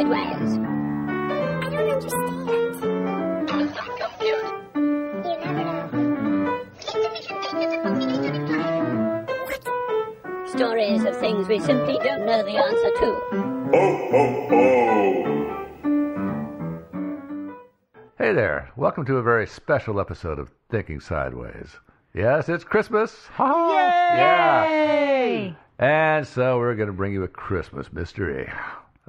Sideways. I don't understand. I'm so confused. You never know. Stories of things we simply don't know the answer to. Ho, ho, ho! Hey there. Welcome to a very special episode of Thinking Sideways. Yes, it's Christmas. Ha ha. Yeah. And so we're going to bring you a Christmas mystery.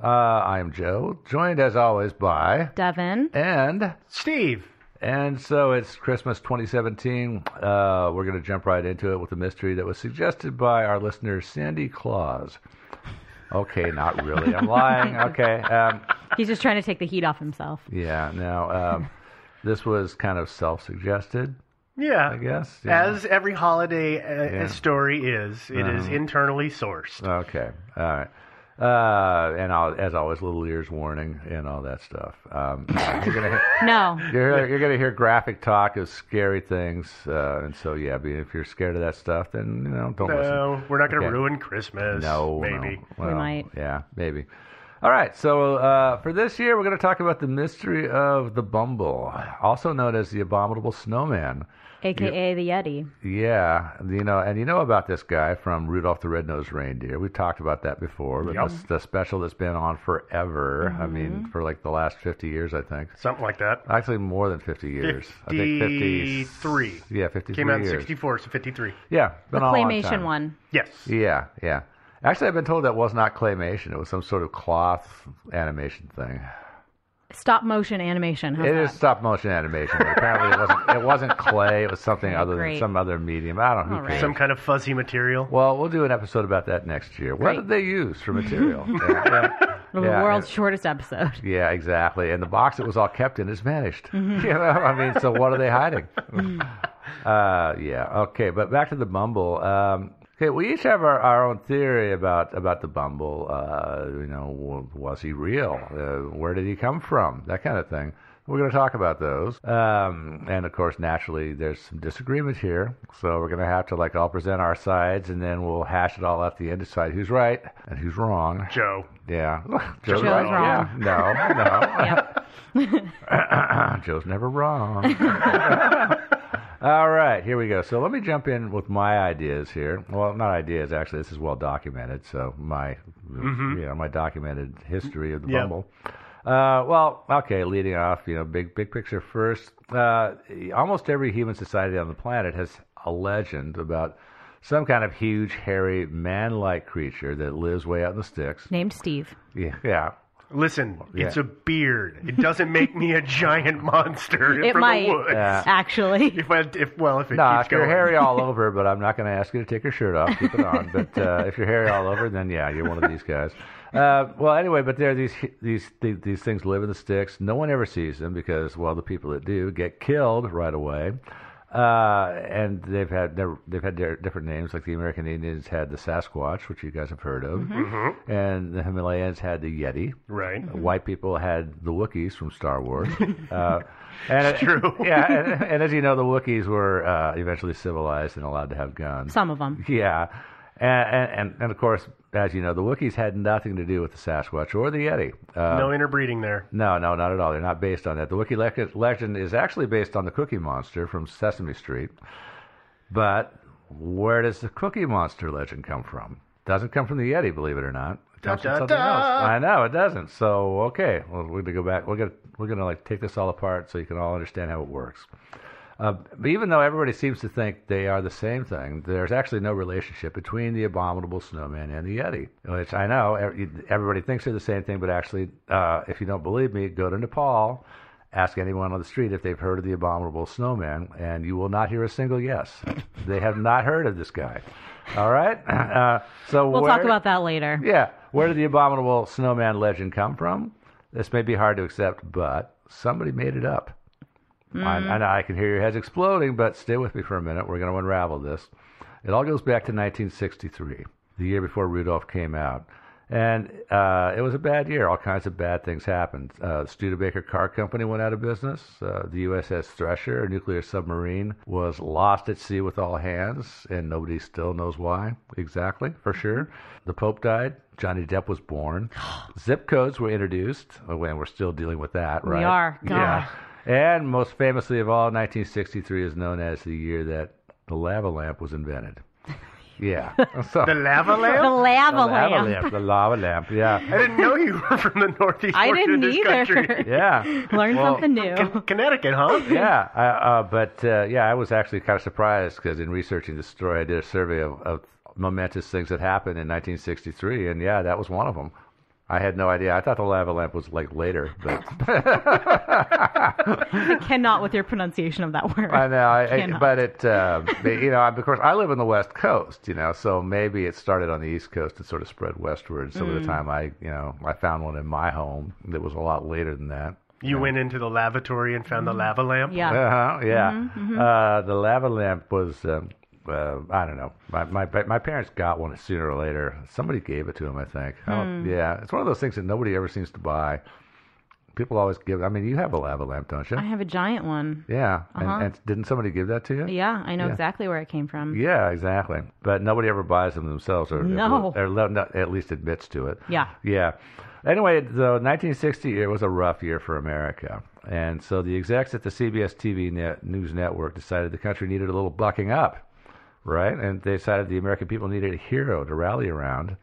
Uh, I am Joe, joined as always by Devin. and Steve. and so it's Christmas 2017. Uh, we're going to jump right into it with a mystery that was suggested by our listener Sandy Claus. Okay, not really. I'm lying. Okay. Um, He's just trying to take the heat off himself. yeah. Now, um, this was kind of self-suggested. Yeah. I guess, yeah. As every holiday uh, Yeah. story is, it is Uh-huh. internally sourced. Okay. All right. Uh, and I'll, as always, little ears warning and all that stuff. Um, you're gonna hear, No. you're, you're gonna hear graphic talk of scary things, uh, and so yeah, if you're scared of that stuff, then you know don't listen. No, we're not going to Okay. ruin Christmas. No, maybe. no. Well, might. Yeah, maybe. All right. So uh, for this year, we're going to talk about the mystery of the Bumble, also known as the Abominable Snowman. AKA the Yeti. Yeah, you know, and you know about this guy from Rudolph the Red-Nosed Reindeer. We've talked about that before, but Yep. the, the special that's been on forever. I mean, Mm-hmm. for like the last 50 years, I think. Something like that. Actually, more than 50 years. I think 50. 53. Yeah, 53 Came out in years. 64, so 53. Yeah, The been on a long claymation time. one. Yes. Yeah, yeah. Actually, I've been told that was not claymation. It was some sort of cloth animation thing. Stop motion animation. How's It that? is stop motion animation. But apparently, it wasn't. It wasn't clay. It was something other than some other medium. I don't know. Who All right. cares? Some kind of fuzzy material. Well, we'll do an episode about that next year. What Great. did they use for material? yeah, yeah. the Yeah, world's and- shortest episode. Yeah, exactly. And the box it was all kept in has vanished. Mm-hmm. You know, I mean, so what are they hiding? uh, yeah, okay. But back to the Bumble. Um, okay, we each have our, our own theory about about the Bumble. Uh, you know, was he real? Uh, where did he come from? That kind of thing. We're going to talk about those. Um, and of course, naturally, there's some disagreement here. So we're going to have to like all present our sides, and then we'll hash it all out at the end, to decide who's right and who's wrong. Joe. Yeah. Joe's right. wrong. Yeah. No, no. Joe's never wrong. All right, here we go. So let me jump in with my ideas here. Well, not ideas actually. This is well documented. So my, you know, my documented history of the Yeah. Bumble. Uh, well, okay. Leading off, you know, big big picture first. Uh, almost every human society on the planet has a legend about some kind of huge, hairy, man-like creature that lives way out in the sticks. Named Steve. Yeah, yeah. Listen, Yeah. it's a beard. It doesn't make me a giant monster It from might, the woods. Yeah. actually. If, I, if well, if it No, keeps if you're going. hairy all over, but I'm not going to ask you to take your shirt off. Keep it on. But uh, if you're hairy all over, then yeah, you're one of these guys. Uh, well, anyway, but there are these these these these things live in the sticks. No one ever sees them because well, the people that do get killed right away. Uh, and they've had their, they've had their different names, like the American Indians had the Sasquatch, which you guys have heard of, and the Himalayans had the Yeti. Right. White people had the Wookiees from Star Wars. uh, and it- true. Yeah, and, and as you know, the Wookiees were uh, eventually civilized and allowed to have guns. Some of them. Yeah, and, and and of course, as you know, the Wookiees had nothing to do with the Sasquatch or the Yeti. Uh, no interbreeding there. no, no, not at all. They're not based on that. The Wookiee le- legend is actually based on the Cookie Monster from Sesame Street. But where does the Cookie Monster legend come from? Doesn't come from the Yeti, believe it or not. It comes Da, from da, something else. I know it doesn't. So okay, well, we're gonna go back. We're gonna we're gonna like take this all apart so you can all understand how it works. Uh, but even though everybody seems to think they are the same thing, there's actually no relationship between the abominable snowman and the Yeti. Which I know everybody thinks they're the same thing, but actually, uh, if you don't believe me, go to Nepal, ask anyone on the street if they've heard of the abominable snowman, and you will not hear a single yes. they have not heard of this guy. All right. Uh, so We'll where- talk about that later. yeah. Where did the abominable snowman legend come from? This may be hard to accept, but somebody made it up. I, I know I can hear your heads exploding, but stay with me for a minute. We're going to unravel this. It all goes back to 1963, the year before Rudolph came out. And uh, it was a bad year. All kinds of bad things happened. Uh, the Studebaker Car Company went out of business. Uh, the USS Thresher, a nuclear submarine, was lost at sea with all hands, and nobody still knows why exactly, for sure. The Pope died. Johnny Depp was born. Zip codes were introduced. Oh, and we're still dealing with that, right? We are. Yeah. And most famously of all, 1963 is known as the year that the lava lamp was invented. Yeah. So, The lava The lamp? lava, the lava lamp. lamp. The lava lamp. Yeah. I didn't know you were from the northeast I portion of didn't this either. country. Yeah. Learn Well, something new. Con- Connecticut, huh? Yeah. I, uh, but uh, yeah, I was actually kind of surprised because in researching the story, I did a survey of, of momentous things that happened in 1963, and yeah, that was one of them. I had no idea. I thought the lava lamp was like later, but I cannot with your pronunciation of that word. I know, I, I, but it, uh, you know, of course, I live on the West Coast, you know, so maybe it started on the East Coast and sort of spread westward. So by Mm. the time I, you know, I found one in my home that was a lot later than that. You went into the lavatory and found the lava lamp? Yeah. Uh-huh, yeah. Mhm, mhm. Uh, the lava lamp was, um, uh, I don't know. My, my my parents got one sooner or later. Somebody gave it to them, I think. Hmm. yeah, it's one of those things that nobody ever seems to buy. People always give. I mean, you have a lava lamp, don't you? I have a giant one. yeah. Uh-huh. And, and didn't somebody give that to you? Yeah, I know Yeah. exactly where it came from. Yeah, exactly. But nobody ever buys them themselves, or, No. or, or at least admits to it. Yeah. Yeah. Anyway, the 1960 year was a rough year for America, and so the execs at the CBS TV net, news network decided the country needed a little bucking up, right? And they decided the American people needed a hero to rally around,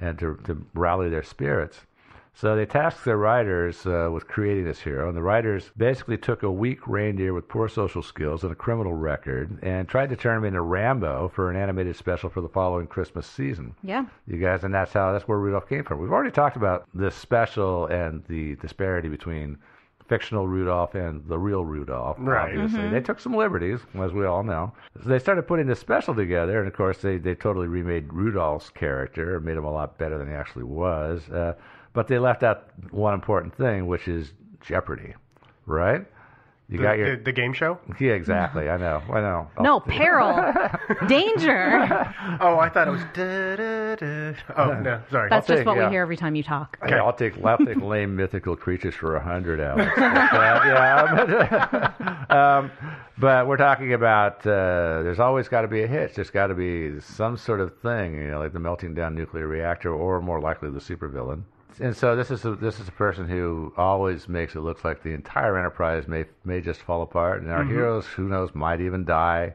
and to to rally their spirits. So they tasked their writers uh, with creating this hero, and the writers basically took a weak reindeer with poor social skills and a criminal record and tried to turn him into Rambo for an animated special for the following Christmas season. Yeah. You guys, and that's how that's where Rudolph came from. We've already talked about this special and the disparity between fictional Rudolph and the real Rudolph. Right. Obviously, Mhm. they took some liberties, as we all know. So they started putting the special together, and of course, they they totally remade Rudolph's character, made him a lot better than he actually was. Uh, but they left out one important thing, which is Jeopardy, right? You the, got your the, the game show? yeah, exactly. I know. I know. No, peril. Danger. Oh, I thought it was. Da, da, da. Oh, no, sorry. That's I'll just take- what yeah. we hear every time you talk. Yeah, I'll take I'll take lame mythical creatures for a hundred Alex. But, uh, yeah, but, um, but we're talking about uh, there's always got to be a hitch. There's got to be some sort of thing, you know, like the melting down nuclear reactor, or more likely the supervillain. And so this is a, this is a person who always makes it look like the entire enterprise may may just fall apart, and our Mhm. heroes, who knows, might even die.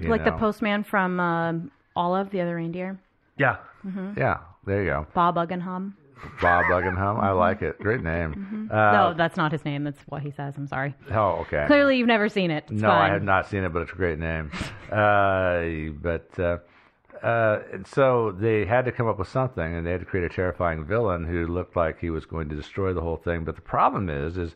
you like the postman from um, Olive, the other reindeer. Yeah. hmm Yeah, there you go. Bob Uggenham. Bob Buckingham. I like it. Great name. Uh, no, that's not his name. That's what he says. I'm sorry. Oh, okay. Clearly, you've never seen it. It's no, I have not seen it, but it's a great name. uh, but uh, uh, and so they had to come up with something, and they had to create a terrifying villain who looked like he was going to destroy the whole thing. But the problem is, is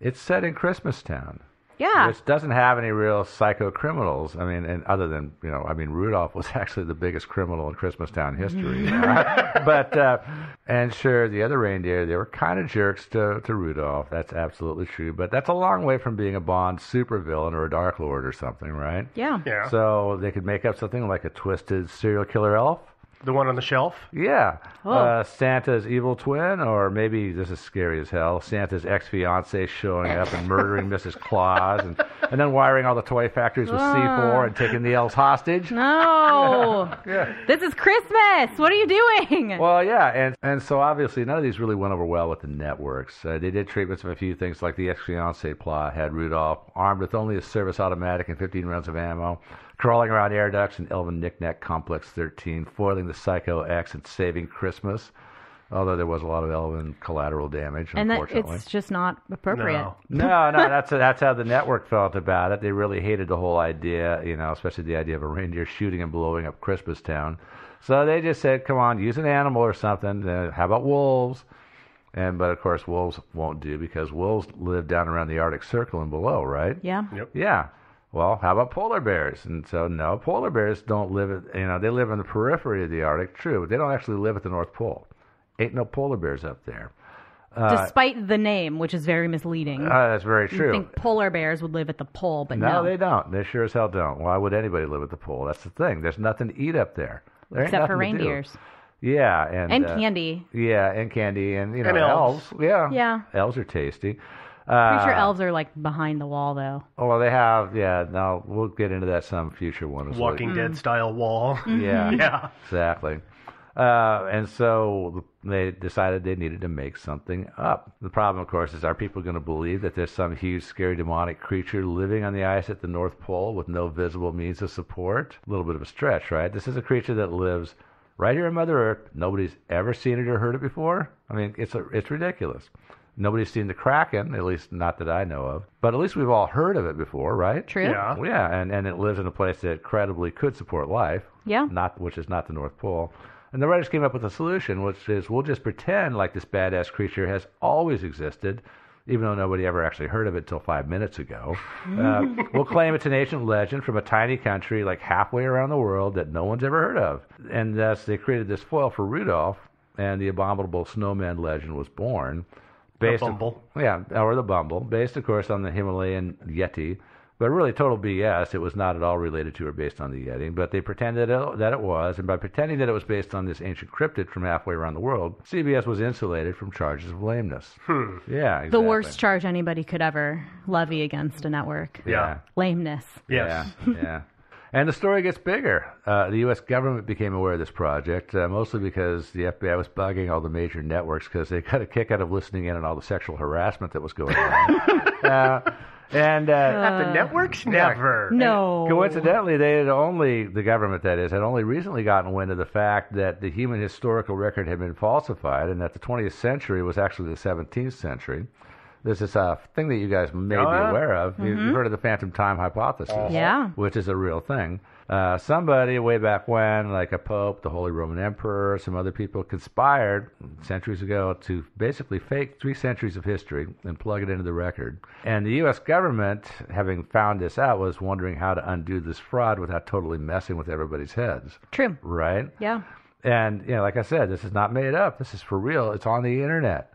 it's set in Christmastown. Yeah. Which doesn't have any real psycho criminals. I mean, and other than you know, I mean, Rudolph was actually the biggest criminal in Christmastown history. you but uh, and sure, the other reindeer they were kind of jerks to to Rudolph. That's absolutely true. But that's a long way from being a Bond supervillain or a Dark Lord or something, right? Yeah. Yeah. So they could make up something like a twisted serial killer elf. The one on the shelf? Yeah. Oh. Uh, Santa's evil twin, or maybe this is scary as hell. Santa's ex fiance showing up and murdering Mrs. Claus, and, and then wiring all the toy factories with C4 and taking the elves hostage. No. This is Christmas. What are you doing? Well, yeah, and and so obviously none of these really went over well with the networks. Uh, they did treatments of a few things, like the ex-fiance plot had Rudolph armed with only a service automatic and 15 rounds of ammo, crawling around air ducts in Elven Knickknack Complex 13, foiling the Psycho X and saving Christmas. Although there was a lot of Elven collateral damage, and that unfortunately. it's just not appropriate. No, no, that's that's how the network felt about it. They really hated the whole idea, you know, especially the idea of a reindeer shooting and blowing up Christmastown. So they just said, "Come on, use an animal or something. Uh, how about wolves?" And but of course, wolves won't do because wolves live down around the Arctic Circle and below, right? Yeah. Yep. Yeah. Well, how about polar bears? And so, no, polar bears don't live at, you know, they live in the periphery of the Arctic, true, but they don't actually live at the North Pole. Ain't no polar bears up there. Uh, Despite the name, which is very misleading. uh, that's very You true. think polar bears would live at the pole, but no. no, they don't. They sure as hell don't. Why would anybody live at the pole? That's the thing. There's nothing to eat up there. There Except for nothing to do. reindeers. Yeah, and And uh, candy. Yeah, and candy, and you know, And elves. Yeah, Yeah. elves are tasty. Pretty sure Uh, elves are like behind the wall, though. Oh, well, they have. Yeah, Now we'll get into that some future one. as well. Walking Dead style wall. Yeah, Yeah. exactly. Uh, and so they decided they needed to make something up. The problem, of course, is are people going to believe that there's some huge, scary, demonic creature living on the ice at the North Pole with no visible means of support? A little bit of a stretch, right? This is a creature that lives right here on Mother Earth. Nobody's ever seen it or heard it before. I mean, it's a, it's ridiculous. Nobody's seen the Kraken, at least not that I know of. But at least we've all heard of it before, right? True. Yeah. Well, yeah, and, and it lives in a place that credibly could support life. Yeah. Not which is not the North Pole. And the writers came up with a solution, which is we'll just pretend like this badass creature has always existed, even though nobody ever actually heard of it until five minutes ago. Uh, we'll claim it's an ancient legend from a tiny country like halfway around the world that no one's ever heard of. And thus they created this foil for Rudolph, and the abominable snowman legend was born. Based Bumble. yeah, or the Bumble, based, of course, on the Himalayan Yeti. But really, total BS. It was not at all related to or based on the Yeti. But they pretended it, that it was, and by pretending that it was based on this ancient cryptid from halfway around the world, CBS was insulated from charges of lameness. Hmm. Yeah, exactly. The worst charge anybody could ever levy against a network. Yeah. Lameness. Yes. Yeah, yeah. And the story gets bigger. Uh, the U.S. government became aware of this project, uh, mostly because the FBI was bugging all the major networks because they got a kick out of listening in on all the sexual harassment that was going on. uh, and uh, At the networks? Never. No. Coincidentally, they had only, the government that is, had only recently gotten wind of the fact that the human historical record had been falsified and that the 20th century was actually the 17th century. There's this uh, thing that you guys may Oh, be yeah? aware of. Mhm. you've heard of the phantom time hypothesis. Yeah. Which is a real thing. Uh, somebody way back when, like a pope, the Holy Roman Emperor, some other people conspired centuries ago to basically fake three centuries of history and plug it into the record. And the U.S. government, having found this out, was wondering how to undo this fraud without totally messing with everybody's heads. True. Right? Yeah. And, you know, like I said, this is not made up. This is for real. It's on the internet.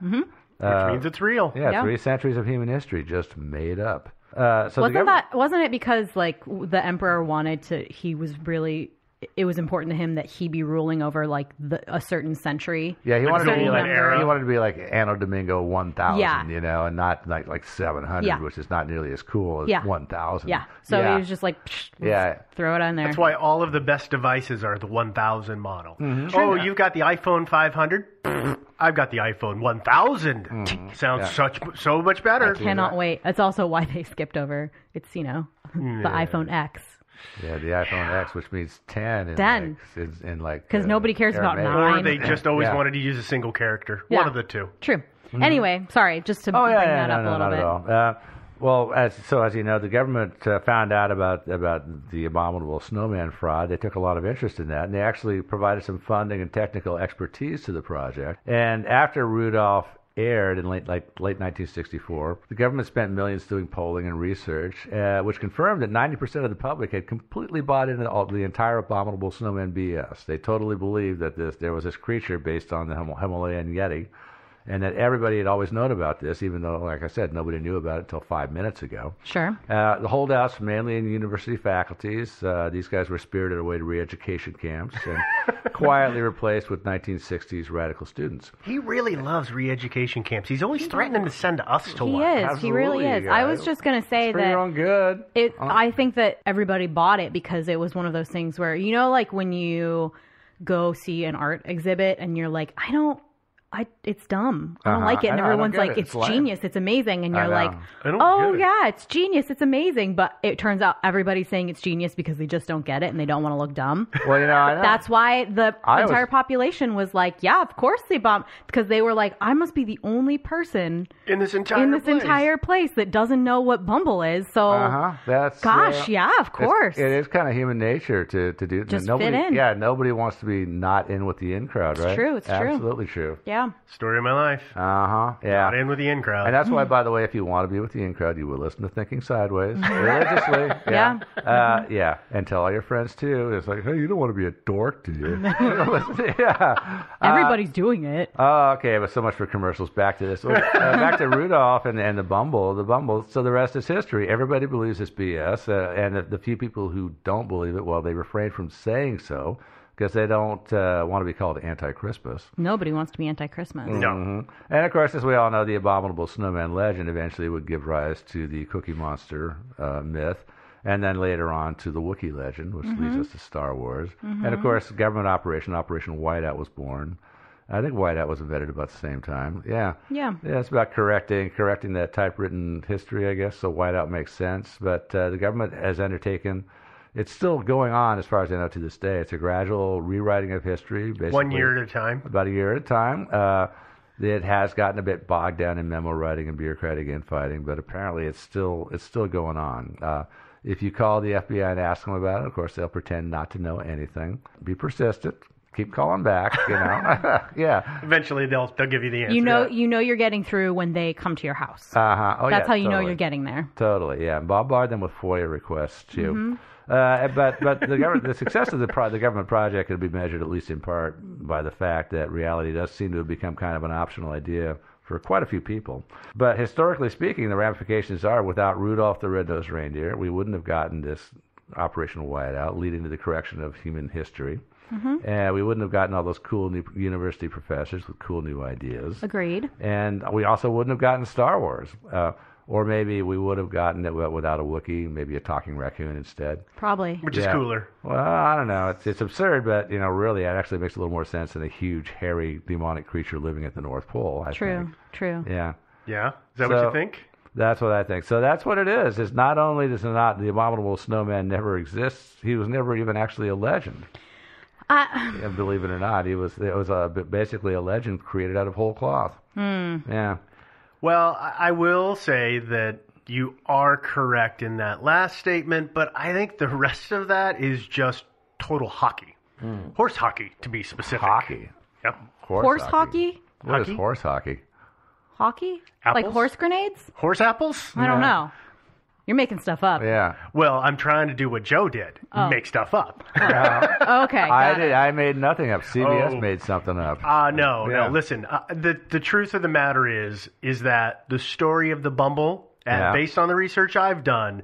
Hmm Uh, means it's real. Yeah, Yeah. three centuries of human history just made up. Uh, so wasn't gov- that wasn't it because like the emperor wanted to he was really it was important to him that he be ruling over like the, a certain century Yeah, he wanted to be like number. he wanted to be like Anno Domini one thousand, Yeah. you know, and not like like seven hundred, Yeah. which is not nearly as cool as Yeah. one thousand. yeah so yeah. he was just like Psh, let's Yeah. throw it on there That's why all of the best devices are the 1000 model. Mm-hmm. Oh, you've got the iPhone 500? I've got the iPhone 1000. Sounds Mm-hmm. yeah. such so much better. I Cannot wait. That's also why they skipped over. It's you know the iPhone X Yeah, the iPhone X, which means ten. In 10. Like, in, in like because uh, nobody cares about Aramaic. nine. Or they just always Yeah. wanted to use a single character. Yeah. One of the two. True. Anyway, sorry, just to Mm-hmm. Oh bring yeah, that no, up no, a little not bit. at all. Uh, well, as, so as you know, the government uh, found out about about the abominable snowman fraud. They took a lot of interest in that, and they actually provided some funding and technical expertise to the project. And after Rudolph aired in late like late 1964, the government spent millions doing polling and research, uh, which confirmed that 90% of the public had completely bought into all, the entire abominable snowman BS. They totally believed that this there was this creature based on the Him- Himalayan Yeti and that everybody had always known about this, even though, like I said, nobody knew about it until five minutes ago. Sure. Uh, the holdouts mainly in university faculties. Uh, these guys were spirited away to re-education camps and quietly replaced with 1960s radical students. He really loves re-education camps. He's always threatening to send us to He one. He is. He really is. I was guys. just gonna say For that your own good. It. I think that everybody bought it because it was one of those things where you know, like when you go see an art exhibit and you're like, I don't. I, it's dumb. I don't Uh-huh. like it, and I I don't everyone's get like, it. "It's It's lame. genius, it's amazing," and I you're know. like, I don't "Oh get it. yeah, it's genius, it's amazing." But it turns out everybody's saying it's genius because they just don't get it and they don't want to look dumb. Well, you know, I know. That's why the I was- entire population was like, "Yeah, of course they bombed," because they were like, "I must be the only person in this entire in this place. entire place that doesn't know what Bumble is." So, Uh-huh. That's gosh, yeah, of it's- course. It is kind of human nature to to do. Just nobody, fit in. Yeah, nobody wants to be not in with the in crowd, right? true, it's true. Absolutely true. yeah. Story of my life. Uh huh. Yeah. Not in with the in crowd. And that's why, by the way, if you want to be with the in crowd, you will listen to Thinking Sideways religiously. Yeah. Uh, yeah. And tell all your friends too. It's like, hey, you don't want to be a dork, do you? yeah. Uh, Everybody's doing it. Oh, okay. But so much for commercials. Back to this. Uh, back to Rudolph and, and the Bumble. The Bumble. So the rest is history. Everybody believes it's BS, uh, and the, the few people who don't believe it, well, they refrain from saying so because they don't uh, want to be called anti-Christmas. Nobody wants to be anti-Christmas. no. Mhm. And of course, as we all know, the abominable snowman legend eventually would give rise to the Cookie Monster uh, myth, and then later on to the Wookiee legend, which leads us to Star Wars. And of course, government operation, Operation Whiteout, was born. I think Whiteout was invented about the same time. Yeah. Yeah. Yeah, it's about correcting correcting that typewritten history, I guess. So Whiteout makes sense, but uh, the government has undertaken. It's still going on, as far as I know, to this day. It's a gradual rewriting of history, basically One year at a time. about a year at a time. Uh, it has gotten a bit bogged down in memo writing and bureaucratic infighting, but apparently it's still it's still going on. Uh, if you call the FBI and ask them about it, of course they'll pretend not to know anything. Be persistent. Keep calling back. You know. yeah. Eventually, they'll they'll give you the answer. You know, you know you're getting through when they come to your house. Uh huh. Oh, That's yeah, how you know you're getting there. Totally, yeah. And Bombard them with FOIA requests too. Mm-hmm. Uh, but but the government, the success of the pro- the government project could be measured at least in part by the fact that reality does seem to have become kind of an optional idea for quite a few people. But historically speaking, the ramifications are without Rudolph the Red-Nosed Reindeer, we wouldn't have gotten this Operation Whiteout, leading to the correction of human history. Mm-hmm. And we wouldn't have gotten all those cool new university professors with cool new ideas Agreed. and we also wouldn't have gotten Star Wars. Uh, or maybe we would have gotten it without a Wookiee, maybe a talking raccoon instead. Probably. which is cooler. Well, I don't know. It's it's absurd, but you know, really, it actually makes a little more sense than a huge, hairy, demonic creature living at the North Pole. I True. think. True. Yeah, Yeah, is that what you think? that's what I think. So that's what it is. It's not only does not the abominable snowman never exist. He was never even actually a legend. I, And believe it or not, he was. It was a, basically a legend created out of whole cloth. Hmm. Yeah. Well, I I will say that you are correct in that last statement, but I think the rest of that is just total hockey, hmm. horse hockey to be specific. Hockey. Yep. Horse, horse hockey? What is Hockey? horse hockey? Hockey? Like horse grenades? Horse apples? I don't know. You're making stuff up. Yeah. Well, I'm trying to do what Joe did, make stuff up. Okay. I got did. it. I made nothing up. CBS Oh. made something up. Uh, no, Yeah. no. Listen, uh, the the truth of the matter is, is that the story of the Bumble, uh, Yeah. based on the research I've done,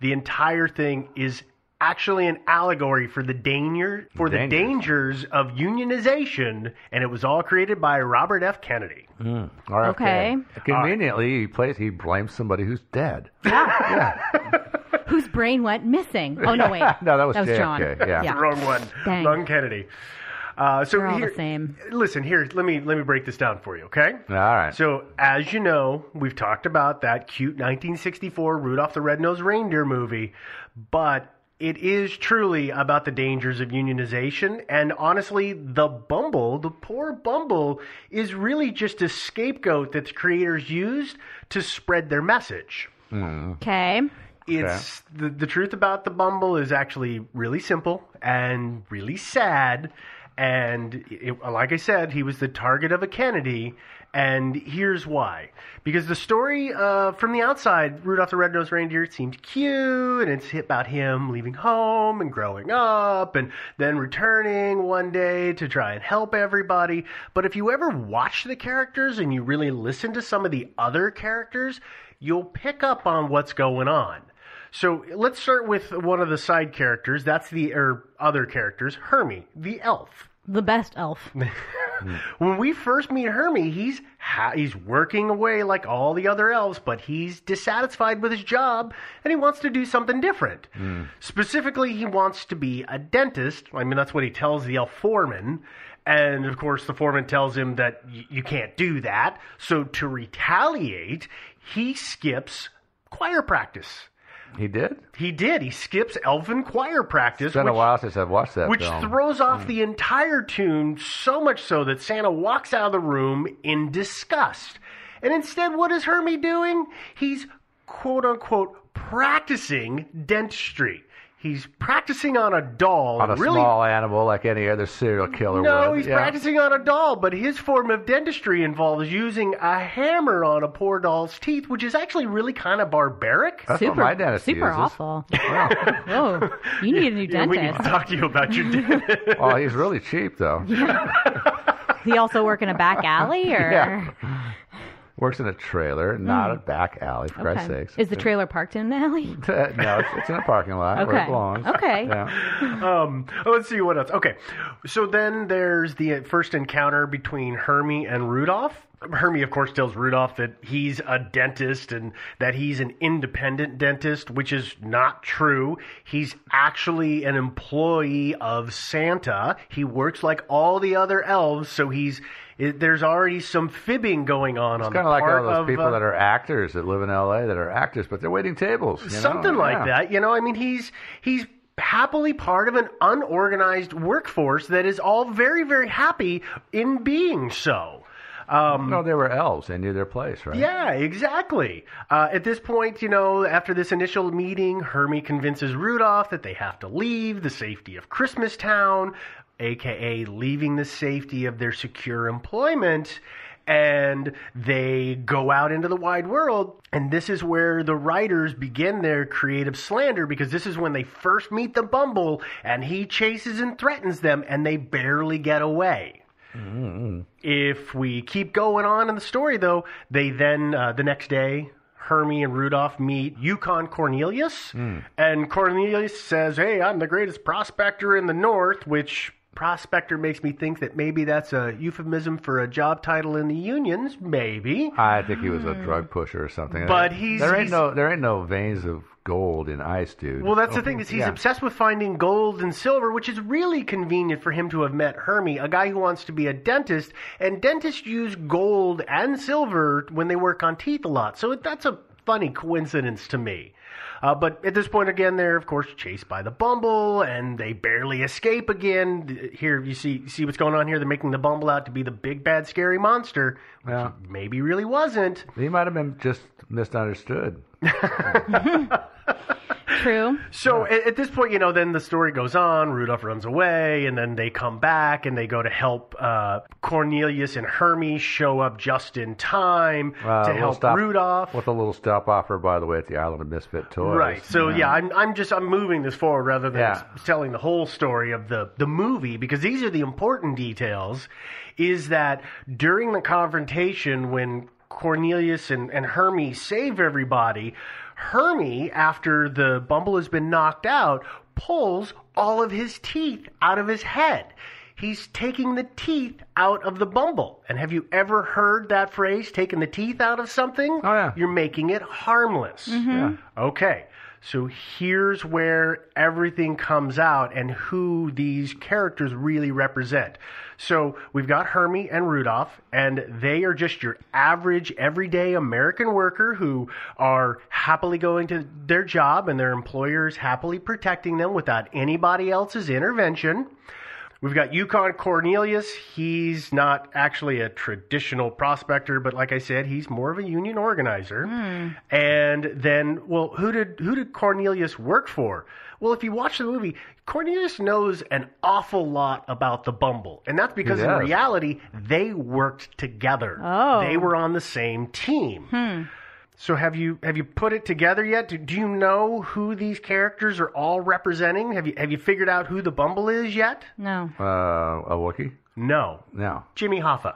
the entire thing is actually an allegory for the danger for the Dangers. dangers of unionization, and it was all created by Robert F. Kennedy. RFK. Okay. Conveniently, he plays. He blames somebody who's dead. Yeah. Whose brain went missing? Oh no, wait. No, that was John. JFK, yeah. Wrong one. Dang. Wrong Kennedy. Uh, so They're all here, the same. listen here. Let me let me break this down for you. Okay. All right. So, as you know, we've talked about that cute 1964 Rudolph the Red-Nosed Reindeer movie, but it is truly about the dangers of unionization. And honestly, the Bumble, the poor Bumble, is really just a scapegoat that the creators used to spread their message. Okay. It's the, the truth about the Bumble is actually really simple and really sad. And it, like I said, he was the target of a Kennedy. And here's why. Because the story uh, from the outside, Rudolph the Red-Nosed Reindeer, seemed cute, and it's about him leaving home and growing up, and then returning one day to try and help everybody. But if you ever watch the characters and you really listen to some of the other characters, you'll pick up on what's going on. So let's start with one of the side characters. That's the or other characters, Hermie, the elf. The best elf. When we first meet Hermie, he's ha- he's working away like all the other elves, but he's dissatisfied with his job and he wants to do something different. Specifically, he wants to be a dentist. I mean, that's what he tells the elf foreman. And of course, the foreman tells him that y- you can't do that. So to retaliate, he skips choir practice. He did. He did. He skips elfin choir practice. It's been a while since I've watched that which film. throws off hmm. the entire tune so much so that Santa walks out of the room in disgust. And instead, what is Hermie doing? He's quote unquote practicing dentistry. He's practicing on a doll. on a really, small animal like any other serial killer no, would. he's Yeah. practicing on a doll, but his form of dentistry involves using a hammer on a poor doll's teeth, which is actually really kind of barbaric. That's super, what my dentist super uses. awful. Whoa, you need a new Yeah, we need to talk to you about your dentist. Oh, he's really cheap though. he also work in a back alley, or Yeah. Works in a trailer, not a back alley. For Christ's Hmm. Okay. sakes. is the trailer parked in an alley? no, it's, it's in a parking lot where Okay. it belongs. Okay. Yeah. Um, let's see what else. Okay, so then there's the first encounter between Hermie and Rudolph. Hermie, of course, tells Rudolph that he's a dentist and that he's an independent dentist, which is not true. He's actually an employee of Santa. He works like all the other elves, so he's it, there's already some fibbing going on on It's the kind of like all those of, people uh, that are actors that live in L.A. that are actors, but they're waiting tables. you know? something like Yeah. that. You know, I mean, he's he's happily part of an unorganized workforce that is all very very happy in being so. Um, No, they were elves. They knew their place, right? yeah, exactly. Uh, at this point, you know, after this initial meeting, Hermie convinces Rudolph that they have to leave the safety of Christmas Town, aka leaving the safety of their secure employment. And they go out into the wide world. And this is where the writers begin their creative slander because this is when they first meet the Bumble and he chases and threatens them and they barely get away. If we keep going on in the story, though, they then, uh, the next day, Hermie and Rudolph meet Yukon Cornelius. And Cornelius says, Hey, I'm the greatest prospector in the North, which prospector makes me think that maybe that's a euphemism for a job title in the unions. Maybe. I think he was a drug pusher or something. But he's- there ain't he's- no there ain't no veins of gold in ice, dude. Well, that's the thing is he's Yeah. obsessed with finding gold and silver, which is really convenient for him to have met Hermie, a guy who wants to be a dentist, and dentists use gold and silver when they work on teeth a lot. So that's a funny coincidence to me. Uh, but at this point, again, they're of course chased by the Bumble, and they barely escape again. Here, you see, see what's going on here. They're making the Bumble out to be the big bad scary monster, which Yeah. maybe really wasn't. He might have been just misunderstood. True. So at, at this point, you know, then the story goes on. Rudolph runs away, and then they come back and they go to help uh, Cornelius and Hermie show up just in time Uh, to help stop Rudolph. with a little stop offer, by the way, at the Island of Misfit Toys. Right. So yeah, I'm I'm just I'm moving this forward rather than Yeah. telling the whole story of the the movie because these are the important details. Is that during the confrontation when Cornelius and, and Hermie save everybody, Hermie, after the Bumble has been knocked out, pulls all of his teeth out of his head. He's taking the teeth out of the Bumble. And have you ever heard that phrase, taking the teeth out of something? Oh, yeah. You're making it harmless. Yeah. Okay. So here's where everything comes out and who these characters really represent. So we've got Hermie and Rudolph, and they are just your average, everyday American worker who are happily going to their job and their employers happily protecting them without anybody else's intervention. We've got Yukon Cornelius. He's not actually a traditional prospector, but like I said, he's more of a union organizer. Hmm. And then, well, who did who did Cornelius work for? Well, if you watch the movie, Cornelius knows an awful lot about the Bumble, and that's because in reality they worked together. Oh. They were on the same team. Hmm. So have you have you put it together yet? Do, do you know who these characters are all representing? Have you have you figured out who the Bumble is yet? No. Uh, a Wookiee? No. No. Jimmy Hoffa.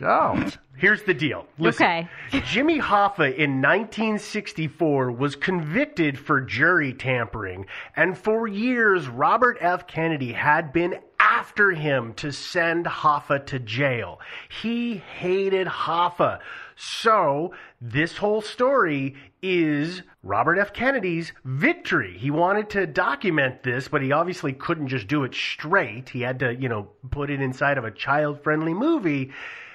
Oh. Here's the deal. Listen, Okay. Jimmy Hoffa in 1964 was convicted for jury tampering, and for years Robert F. Kennedy had been after him to send Hoffa to jail. He hated Hoffa. So, this whole story is Robert F. Kennedy's victory. He wanted to document this, but he obviously couldn't just do it straight. He had to, you know, put it inside of a child friendly movie.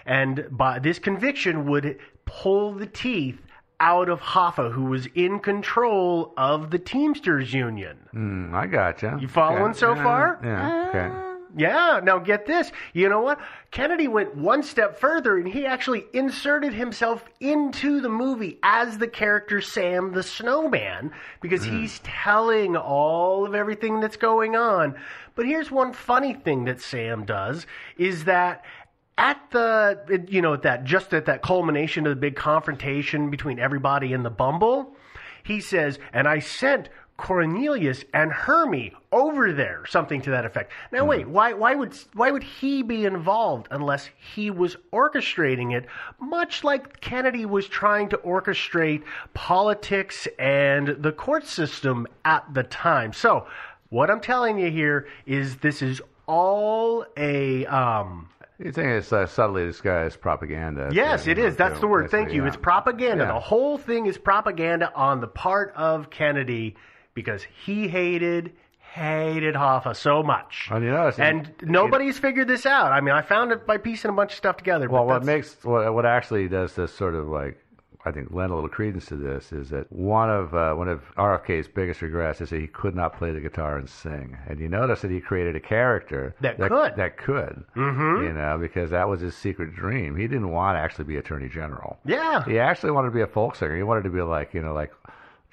And by this conviction would pull the teeth out of Hoffa, who was in control of the Teamsters Union. Hmm, I gotcha. You following so Yeah, far? Yeah. Okay. Yeah, now get this. You know what? Kennedy went one step further and he actually inserted himself into the movie as the character Sam the Snowman because hmm. he's telling all of everything that's going on. But here's one funny thing that Sam does is that at the you know at that just at that culmination of the big confrontation between everybody and the Bumble, he says, "And I sent Cornelius and Hermie over there," something to that effect. Now wait, why why would why would he be involved unless he was orchestrating it, much like Kennedy was trying to orchestrate politics and the court system at the time. So, what I'm telling you here is this is all a um You think it's uh, subtly disguised propaganda? Yes, it is. That's too, the word. Thank you. yeah. It's propaganda. Yeah. The whole thing is propaganda on the part of Kennedy because he hated hated Hoffa so much. And you notice, And nobody's figured this out. I mean, I found it by piecing a bunch of stuff together. Well, what makes what, what actually does this sort of like I think lend a little credence to this is that one of uh, one of RFK's biggest regrets is that he could not play the guitar and sing. And you notice that he created a character That could. that could, Mhm. you know, because that was his secret dream. He didn't want to actually be Attorney General. Yeah. He actually wanted to be a folk singer. He wanted to be like you know like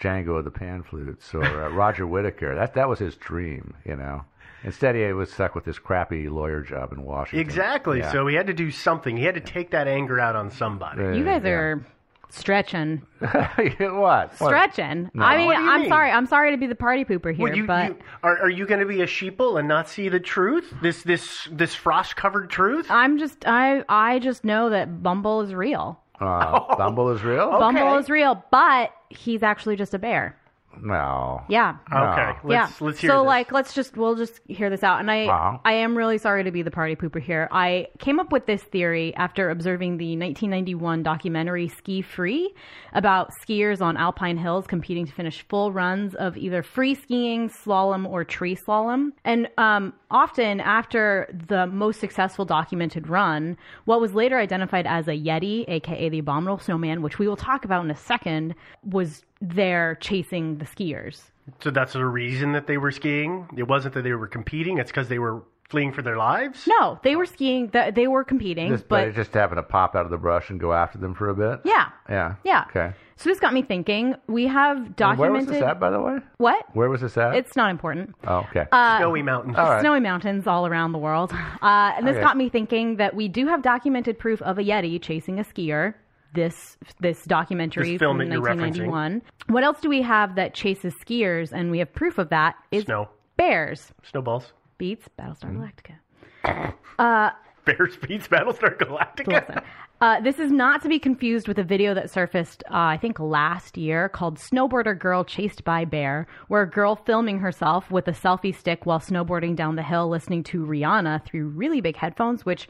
Django of the Pan Flutes or uh, Roger Whittaker. That that was his dream, you know. Instead, he was stuck with this crappy lawyer job in Washington. Exactly. Yeah. So he had to do something. He had to take that anger out on somebody. You guys are stretching. what? Stretching. No. I mean, What do you I'm mean? sorry. I'm sorry to be the party pooper here, Well, you, but you, are, are you going to be a sheeple and not see the truth? This this this frost covered truth? I'm just I I just know that Bumble is real. Uh, Bumble is real? Bumble is real, but he's actually just a bear. No. Yeah. Okay. No. yeah. Let's let's hear so this. like let's just we'll just hear this out and I Uh-huh. I am really sorry to be the party pooper here. I came up with this theory after observing the 1991 documentary Ski Free about skiers on alpine hills competing to finish full runs of either free skiing, slalom or tree slalom. And um often after the most successful documented run, what was later identified as a Yeti, aka the abominable snowman, which we will talk about in a second, was there chasing the skiers. So that's the reason that they were skiing. It wasn't that they were competing. It's because they were fleeing for their lives. No, they were skiing. th- They were competing, Just, but but it just happened to pop out of the brush and go after them for a bit. yeah, Yeah. yeah. Okay. So this got me thinking. We have And documented. Where was this at, by the way? What? Where was this at? It's not important. Oh, okay. Uh, Snowy mountains. All right. Snowy mountains all around the world. Uh, and this Okay. got me thinking that we do have documented proof of a Yeti chasing a skier. This this documentary This film from that you're 1991. What else do we have that chases skiers? And we have proof of that. Is Snow. bears Snowballs. beets Battlestar Mm-hmm. Galactica. Uh, Bears beets Battlestar Galactica. Uh, this is not to be confused with a video that surfaced, uh, I think, last year called Snowboarder Girl Chased by Bear, where a girl filming herself with a selfie stick while snowboarding down the hill listening to Rihanna through really big headphones, which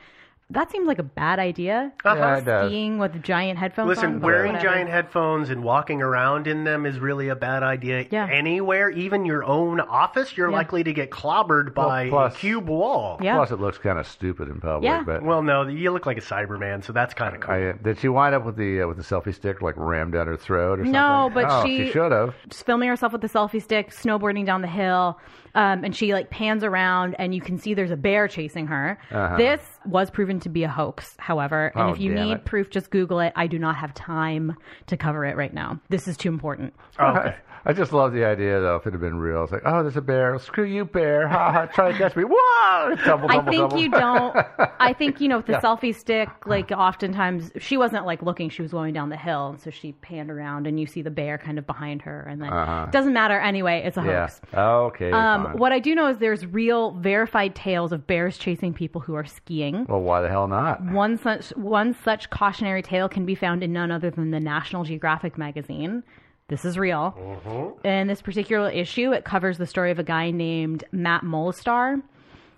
that seems like a bad idea. Uh-huh. Yeah, it does. Skiing with giant headphones Listen, on. but wearing whatever. giant headphones and walking around in them is really a bad idea. Yeah. Anywhere, even your own office, you're Yeah. likely to get clobbered by plus- a cube wall. Yeah. Plus, it looks kind of stupid in public. Yeah. But Well, no, you look like a Cyberman, so that's kind of cool. I, uh, did she wind up with the uh, with the selfie stick like rammed down her throat or something? No, but oh, she- she should have. just filming herself with the selfie stick, snowboarding down the hill, um, and she like pans around, and you can see there's a bear chasing her. Uh-huh. This was proven to be a hoax, however, and Oh, if you need it. proof, just Google it. I do not have time to cover it right now. This is too important. Okay. I just love the idea though. If it had been real, it's like, oh, there's a bear. Screw you, bear. Ha ha. Try to catch me. Whoa! Tumble, I think tumble. you don't. I think you know with the Yeah. selfie stick, like oftentimes she wasn't like looking; she was going down the hill, and so she panned around, and you see the bear kind of behind her, and then Uh-huh. doesn't matter anyway. It's a yeah. hoax. Okay. Um, what I do know is there's real verified tales of bears chasing people who are skiing. Well, why the hell not? One such one such cautionary tale can be found in none other than the National Geographic magazine. This is real. In this particular issue, it covers the story of a guy named Matt Molestar.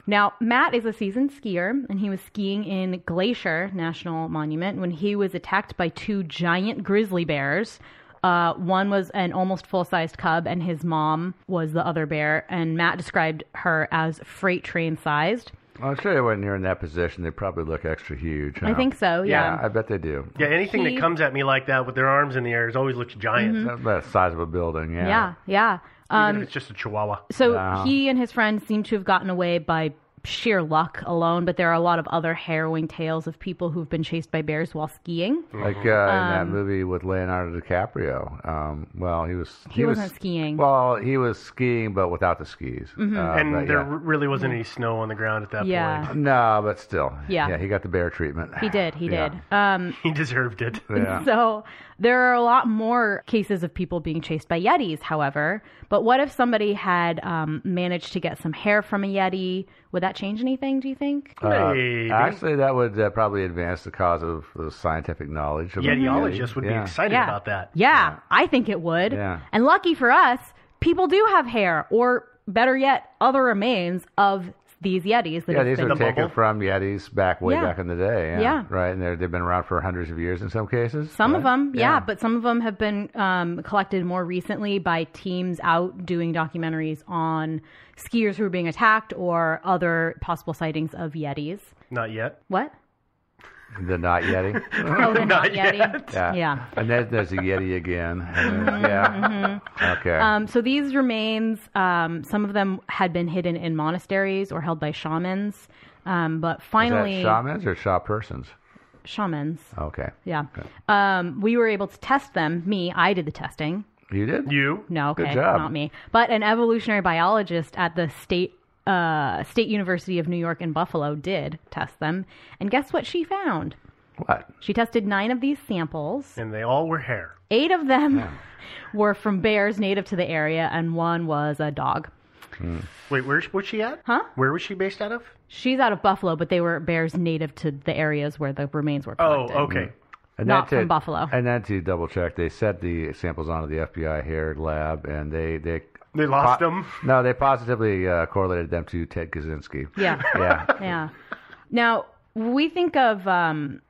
Now, Matt is a seasoned skier, and he was skiing in Glacier National Monument when he was attacked by two giant grizzly bears. Uh, one was an almost full sized cub, and his mom was the other bear. And Matt described her as freight train sized. I'm sure when you're in that position, they probably look extra huge. I think so, yeah. I bet they do. Yeah, anything He- that comes at me like that with their arms in the air is always looks giant. Mm-hmm. That's about the size of a building. Yeah. Yeah, yeah. Even Um, if it's just a chihuahua. So Wow. he and his friends seem to have gotten away by sheer luck alone, but there are a lot of other harrowing tales of people who've been chased by bears while skiing. Like uh, in that Um, movie with Leonardo DiCaprio. Um, well, he was He was wasn't skiing. Well, he was skiing, but without the skis. Mhm. Uh, and but there yeah. really wasn't any snow on the ground at that Yeah. point. No, but still. Yeah. Yeah, he got the bear treatment. He did, he Yeah. did. Um, He deserved it. Yeah. So there are a lot more cases of people being chased by yetis, however. But what if somebody had um, managed to get some hair from a yeti? Would that change anything? Do you think? Uh, actually, that would uh, probably advance the cause of the scientific knowledge. Of Yetiologists Yeti. would be excited Yeah. about that. Yeah, I think it would. Yeah. And lucky for us, people do have hair, or better yet, other remains of these yetis that Yeah, these been are taken from Yetis back way Yeah. back in the day. Yeah, Yeah. right. And they're, they've been around for hundreds of years in some cases. Some right? of them, yeah. but some of them have been um, collected more recently by teams out doing documentaries on skiers who are being attacked or other possible sightings of Yetis. Not yet. What? The not Yeti. Oh, the not, Yeti. yeah. Yeah. And then there's a Yeti again. And then- yeah. Okay. Um, so these remains, um, some of them had been hidden in monasteries or held by shamans. Um, but finally, Is that shamans or Shaw persons? shamans. Okay. Yeah. Um, we were able to test them. Me, I did the testing. You did? You? No, Good okay, job. not me. But an evolutionary biologist at the state uh, State University of New York in Buffalo did test them, and guess what she found? What? She tested nine of these samples. And they all were hair. Eight of them were from bears native to the area, and one was a dog. Wait, where was she at? Huh? Where was she based out of? She's out of Buffalo, but they were bears native to the areas where the remains were Oh, collected. okay. And Not to- from Buffalo. And then to double check, they sent the samples onto the FBI hair lab, and they they They lost them? No, they positively uh, correlated them to Ted Kaczynski. Yeah. Yeah. yeah. Now we think of. Um,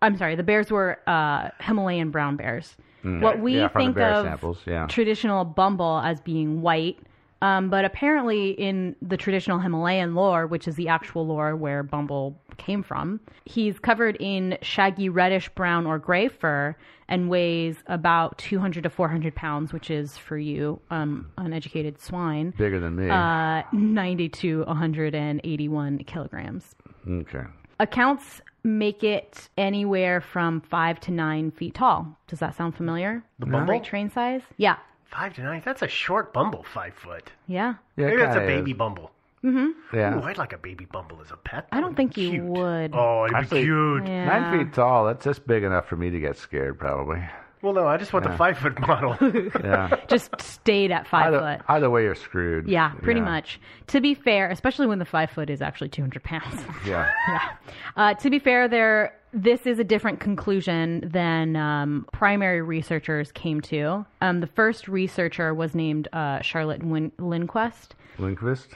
I'm sorry. The bears were uh, Himalayan brown bears. Mm. What we Yeah, think bear of samples, yeah. traditional Bumble as being white, um, but apparently in the traditional Himalayan lore, which is the actual lore where Bumble came from, he's covered in shaggy reddish brown or gray fur and weighs about 200 to 400 pounds, which is for you um, uneducated swine. Bigger than me. Uh, 90 to 181 kilograms. okay. Accounts make it anywhere from five to nine feet tall. Does that sound familiar? The Bumble? Freight train size? Yeah. Five to nine. That's a short bumble, five foot. Yeah. Yeah, Maybe that's a baby is. bumble. Mm-hmm. Yeah. Ooh, I'd like a baby bumble as a pet. I don't think you would. Oh, it'd Actually, be cute. Yeah. Nine feet tall. That's just big enough for me to get scared, probably. Well, no, I just want Yeah. the five foot model. Yeah. Just stayed at five either, foot. either way, you're screwed. Yeah, pretty Yeah. much. To be fair, especially when the five foot is actually 200 pounds. Yeah. yeah. Uh, to be fair, there this is a different conclusion than um, primary researchers came to. Um, the first researcher was named uh, Charlotte Win- Lindqvist. Lindqvist.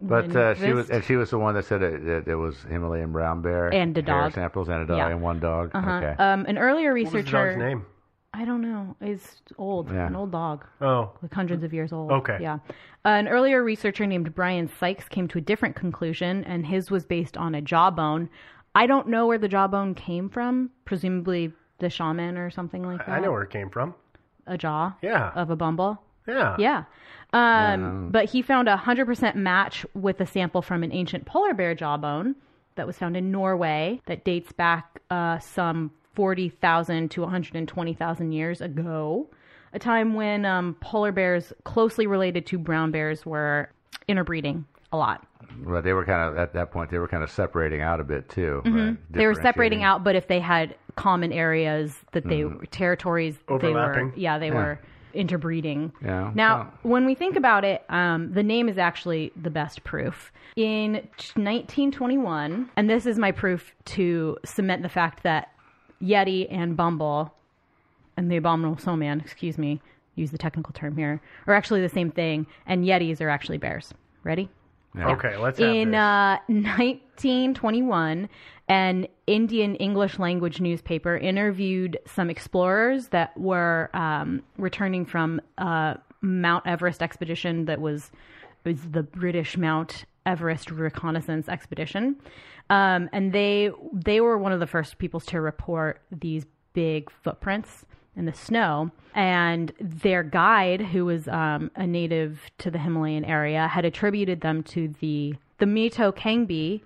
But uh, she was, and she was the one that said it, it, it was Himalayan brown bear And a hair dog. samples and a dog Yeah. and one dog. Uh-huh. Okay. Um, an earlier researcher. What was the researcher. dog's name? I don't know. It's old. Yeah. An old dog. Oh, like hundreds of years old. Okay. Yeah. Uh, an earlier researcher named Brian Sykes came to a different conclusion, and his was based on a jawbone. I don't know where the jawbone came from. Presumably the shaman or something like that. I know where it came from. A jaw. Yeah. Of a bumble. Yeah. Yeah. Um, But he found a 100% match with a sample from an ancient polar bear jawbone that was found in Norway that dates back uh, some 40,000 to 120,000 years ago, a time when um, polar bears closely related to brown bears were interbreeding a lot. Well, they were kind of at that point. They were kind of separating out a bit too. Mhm. right? They were separating out, but if they had common areas that they territories, they were Overlapping. yeah, they Yeah. were interbreeding. Yeah. Now, Well, when we think about it, um, the name is actually the best proof. In 1921, and this is my proof to cement the fact that Yeti and Bumble and the Abominable Snowman, excuse me, use the technical term here, are actually the same thing, and Yetis are actually bears. Ready? Okay, let's have In this. uh, 1921, an Indian English language newspaper interviewed some explorers that were um, returning from a Mount Everest expedition that was was the British Mount Everest reconnaissance expedition, um, and they they were one of the first peoples to report these big footprints in the snow. And their guide, who was um, a native to the Himalayan area, had attributed them to the the Mito Kangbi,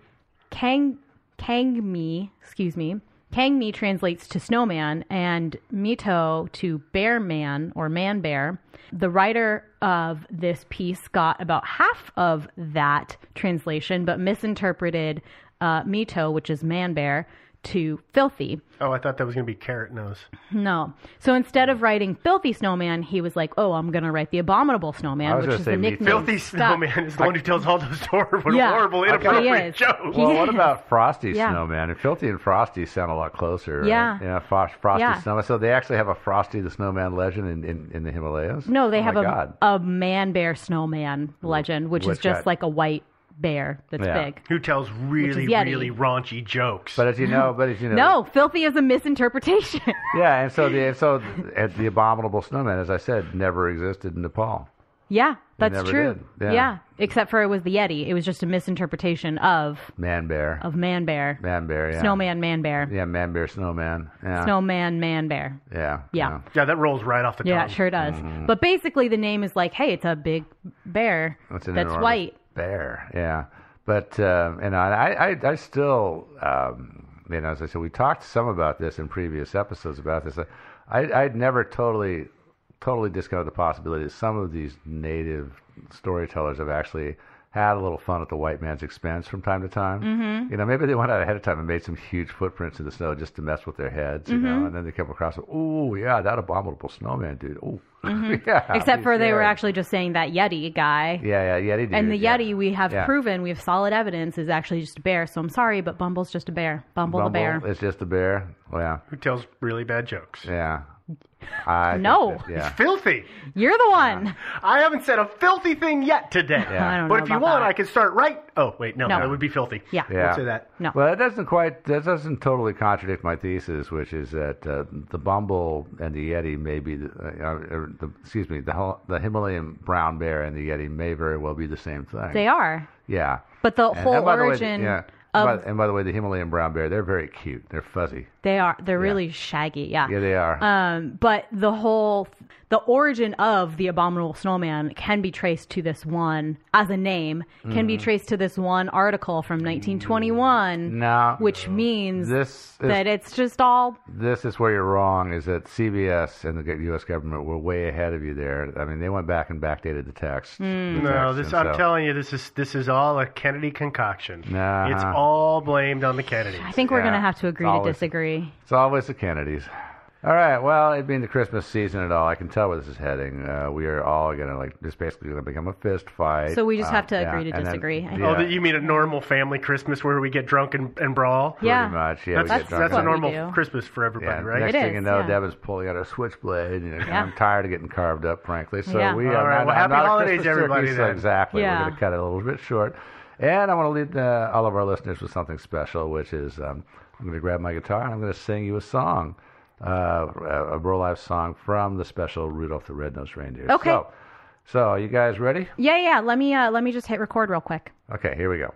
Kang Kangmi, excuse me. Kangmi translates to snowman and Mito to bear man or man bear. The writer of this piece got about half of that translation, but misinterpreted uh, Mito, which is man bear, to filthy. Oh, I thought that was going to be carrot nose. No. So instead of writing filthy snowman, he was like, "Oh, I'm going to write the abominable snowman," which is say the nickname. Filthy stuck. snowman is the one who tells all those horrible, Yeah. horrible, Okay. He inappropriate is. jokes. Well, what Yes. about Frosty Yeah. Snowman? And Filthy and Frosty sound a lot closer. right? Yeah. Yeah. Frost, Frosty Yeah. Snowman. So they actually have a Frosty the Snowman legend in, in, in the Himalayas. No, they Oh have a God. a man bear snowman legend, which is just I- like a white bear that's Yeah. big. Who tells really, Yeti. really raunchy jokes. But as you know, but as you know, No, filthy is a misinterpretation. Yeah, and so the and so the, the abominable snowman, as I said, never existed in Nepal. yeah, that's never true. did. Yeah. except for it was the Yeti. It was just a misinterpretation of Man bear, of man bear, man bear, yeah. snowman, man bear, Yeah, man bear, snowman. Yeah, snowman, man bear. yeah, Yeah. yeah, that rolls right off the tongue Yeah, tongue. it sure does. Mm-hmm. But basically, the name is like, hey, it's a big bear That's, an that's enormous white. Bear. Yeah, but uh, and I, I, I still, um, you know, as I said, we talked some about this in previous episodes about this. I, I'd never totally, totally discounted the possibility that some of these native storytellers have actually had a little fun at the white man's expense from time to time. Mm-hmm. You know, maybe they went out ahead of time and made some huge footprints in the snow just to mess with their heads. You Mm-hmm. know, and then they came across, oh yeah, that abominable snowman dude. Oh, yeah. Except be for they were actually just saying that Yeti guy. Yeah, yeah, Yeti. Dude, And the yeah. Yeti, we have Yeah. proven, we have solid evidence, is actually just a bear. So I'm sorry, but Bumble's just a bear. Bumble, the bear. It's just a bear. Well, yeah, Who tells really bad jokes. yeah. I think No. that- yeah. Filthy. You're the one. I haven't said a filthy thing yet today. Yeah. I don't But know if you want, that. I can start right. Oh, wait, no, No. that would be filthy. Yeah. Yeah. Don't say that. No. Well, that doesn't quite. That doesn't totally contradict my thesis, which is that uh, the Bumble and the Yeti may be, the, uh, or the, excuse me, the Hel- the Himalayan brown bear and the Yeti may very well be the same thing. They are. Yeah. But the And- whole and by the way, origin yeah. of and, by, and by the way, the Himalayan brown bear, they're very cute. They're fuzzy. They are they're really shaggy. Yeah. Yeah, they are. Um, but the whole the origin of the abominable snowman can be traced to this one as a name can be traced to this one article from 1921 no. which means this is, that it's just all this is where you're wrong. Is that CBS and the U.S. government were way ahead of you there? I mean, they went back and backdated the text. Hmm. the No, this and I'm so- telling you, this is this is all a Kennedy concoction. Nah. It's all blamed on the Kennedys. I think we're Yeah, going to have to agree it's to always- disagree. It's always the Kennedys. All right. Well, it being the Christmas season and all, I can tell where this is heading. Uh, we are all gonna like just basically gonna become a fist fight. So we just Uh, have to yeah, agree to and then- disagree. I yeah, Oh, that you mean a normal family Christmas where we get drunk and, and brawl? pretty much. Yeah, we That's, get drunk that's a and- what we normal do. Christmas for Yeah, everybody, right? next It thing is, you know, yeah. Devin's pulling out a switchblade. You know, Yeah. I'm tired of getting carved up, frankly. So Yeah. we All are right, not, well, I'm happy not a holidays, Christmas everybody, so then. exactly. We're Yeah. going to cut it a little bit short. And I want to lead uh, all of our listeners with something special, which is um, I'm going to grab my guitar and I'm going to sing you a song, uh, a Burl Ives song from the special Rudolph the Red-Nosed Reindeer. Okay. So, so you guys ready? Yeah, yeah. Let me uh, let me just hit record real quick. Okay, here we go.